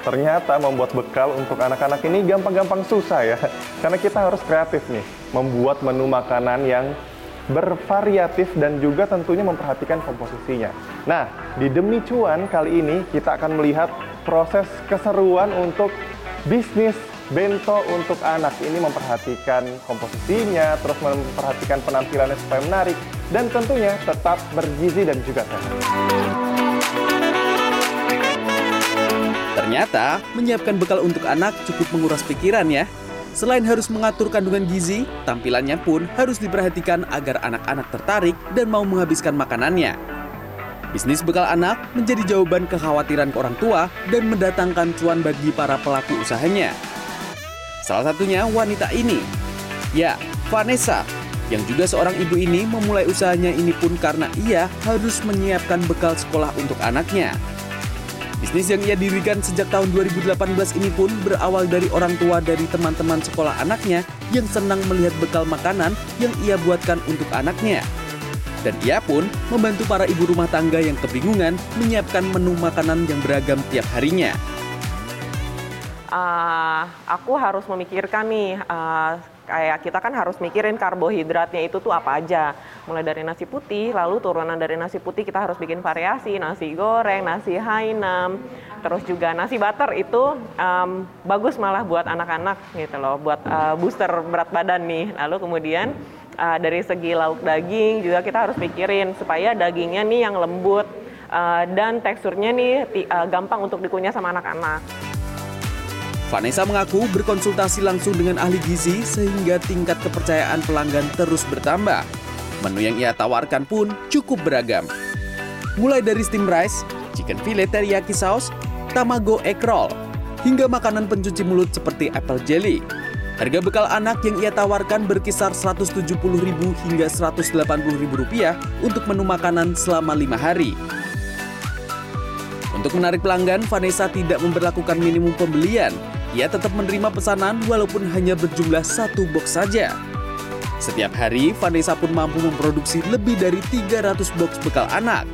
Ternyata membuat bekal untuk anak-anak ini gampang-gampang susah ya. Karena kita harus kreatif nih, membuat menu makanan yang bervariatif dan juga tentunya memperhatikan komposisinya. Nah, di Demi Cuan kali ini kita akan melihat proses keseruan untuk bisnis bento untuk anak. Ini memperhatikan komposisinya, terus memperhatikan penampilannya supaya menarik, dan tentunya tetap bergizi dan juga sehat. Ternyata, menyiapkan bekal untuk anak cukup menguras pikiran ya. Selain harus mengatur kandungan gizi, tampilannya pun harus diperhatikan agar anak-anak tertarik dan mau menghabiskan makanannya. Bisnis bekal anak menjadi jawaban kekhawatiran orang tua dan mendatangkan cuan bagi para pelaku usahanya. Salah satunya wanita ini. Ya, Vanessa, yang juga seorang ibu ini memulai usahanya ini pun karena ia harus menyiapkan bekal sekolah untuk anaknya. Bisnis yang ia dirikan sejak tahun 2018 ini pun berawal dari orang tua dari teman-teman sekolah anaknya yang senang melihat bekal makanan yang ia buatkan untuk anaknya. Dan ia pun membantu para ibu rumah tangga yang kebingungan menyiapkan menu makanan yang beragam tiap harinya. Uh, aku harus memikirkan nih uh, kayak kita kan harus mikirin karbohidratnya itu tuh apa aja. Mulai dari nasi putih, lalu turunan dari nasi putih kita harus bikin variasi, nasi goreng, nasi hainam, terus juga nasi butter itu um, bagus malah buat anak-anak gitu loh, buat uh, booster berat badan nih. Lalu kemudian uh, dari segi lauk daging juga kita harus pikirin supaya dagingnya nih yang lembut uh, dan teksturnya nih uh, gampang untuk dikunyah sama anak-anak. Vanessa mengaku berkonsultasi langsung dengan ahli gizi sehingga tingkat kepercayaan pelanggan terus bertambah. Menu yang ia tawarkan pun cukup beragam. Mulai dari steam rice, chicken fillet teriyaki sauce, tamago egg roll, hingga makanan pencuci mulut seperti apple jelly. Harga bekal anak yang ia tawarkan berkisar Rp170.000 hingga Rp180.000 untuk menu makanan selama lima hari. Untuk menarik pelanggan, Vanessa tidak memperlakukan minimum pembelian, ia tetap menerima pesanan walaupun hanya berjumlah satu box saja. Setiap hari, Vanessa pun mampu memproduksi lebih dari 300 box bekal anak.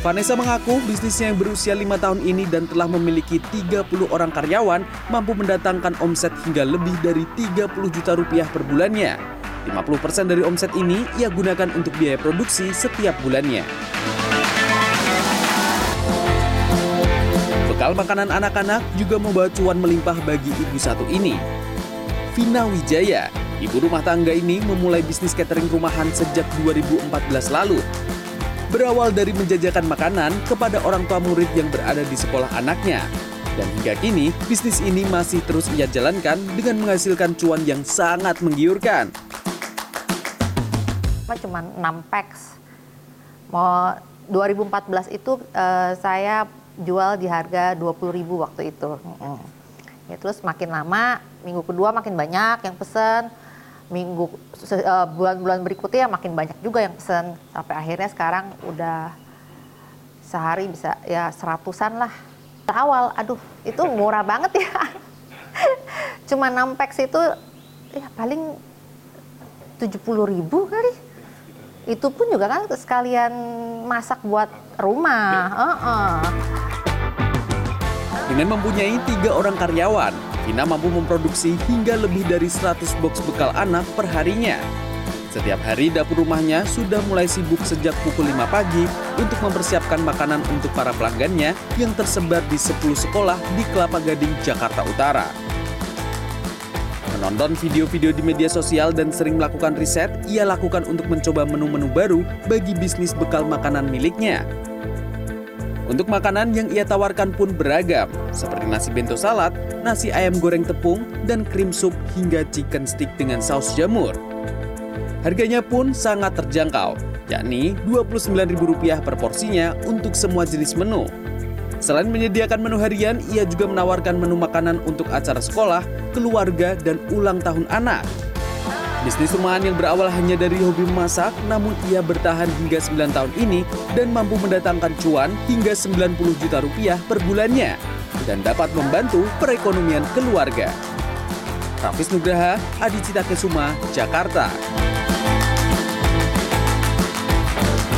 Vanessa mengaku bisnisnya yang berusia lima tahun ini dan telah memiliki 30 orang karyawan mampu mendatangkan omset hingga lebih dari 30 juta rupiah per bulannya. 50% dari omset ini ia gunakan untuk biaya produksi setiap bulannya. Bekal makanan anak-anak juga membawa cuan melimpah bagi ibu satu ini. Vina Wijaya, ibu rumah tangga ini memulai bisnis catering rumahan sejak 2014 lalu. Berawal dari menjajakan makanan kepada orang tua murid yang berada di sekolah anaknya. Dan hingga kini, bisnis ini masih terus ia jalankan dengan menghasilkan cuan yang sangat menggiurkan. Cuma 6 packs. Mau 2014 itu uh, saya jual di harga 20.000 waktu itu. Ya, terus makin lama, minggu kedua makin banyak yang pesen, minggu eh, bulan-bulan berikutnya makin banyak juga yang pesen. Sampai akhirnya sekarang udah sehari bisa ya seratusan lah. Awal, aduh itu murah banget ya. Cuma 6 packs itu ya paling 70 ribu kali. Itu pun juga kan sekalian masak buat rumah. Uh -uh. Dengan mempunyai tiga orang karyawan, Vina mampu memproduksi hingga lebih dari 100 box bekal anak per harinya. Setiap hari dapur rumahnya sudah mulai sibuk sejak pukul 5 pagi untuk mempersiapkan makanan untuk para pelanggannya yang tersebar di 10 sekolah di Kelapa Gading, Jakarta Utara. Menonton video-video di media sosial dan sering melakukan riset, ia lakukan untuk mencoba menu-menu baru bagi bisnis bekal makanan miliknya. Untuk makanan yang ia tawarkan pun beragam, seperti nasi bento salad, nasi ayam goreng tepung, dan krim sup hingga chicken stick dengan saus jamur. Harganya pun sangat terjangkau, yakni Rp29.000 per porsinya untuk semua jenis menu. Selain menyediakan menu harian, ia juga menawarkan menu makanan untuk acara sekolah, keluarga, dan ulang tahun anak. Bisnis rumahan yang berawal hanya dari hobi memasak, namun ia bertahan hingga 9 tahun ini dan mampu mendatangkan cuan hingga 90 juta rupiah per bulannya dan dapat membantu perekonomian keluarga. Rafis Nugraha, Adi Cita Kesuma, Jakarta.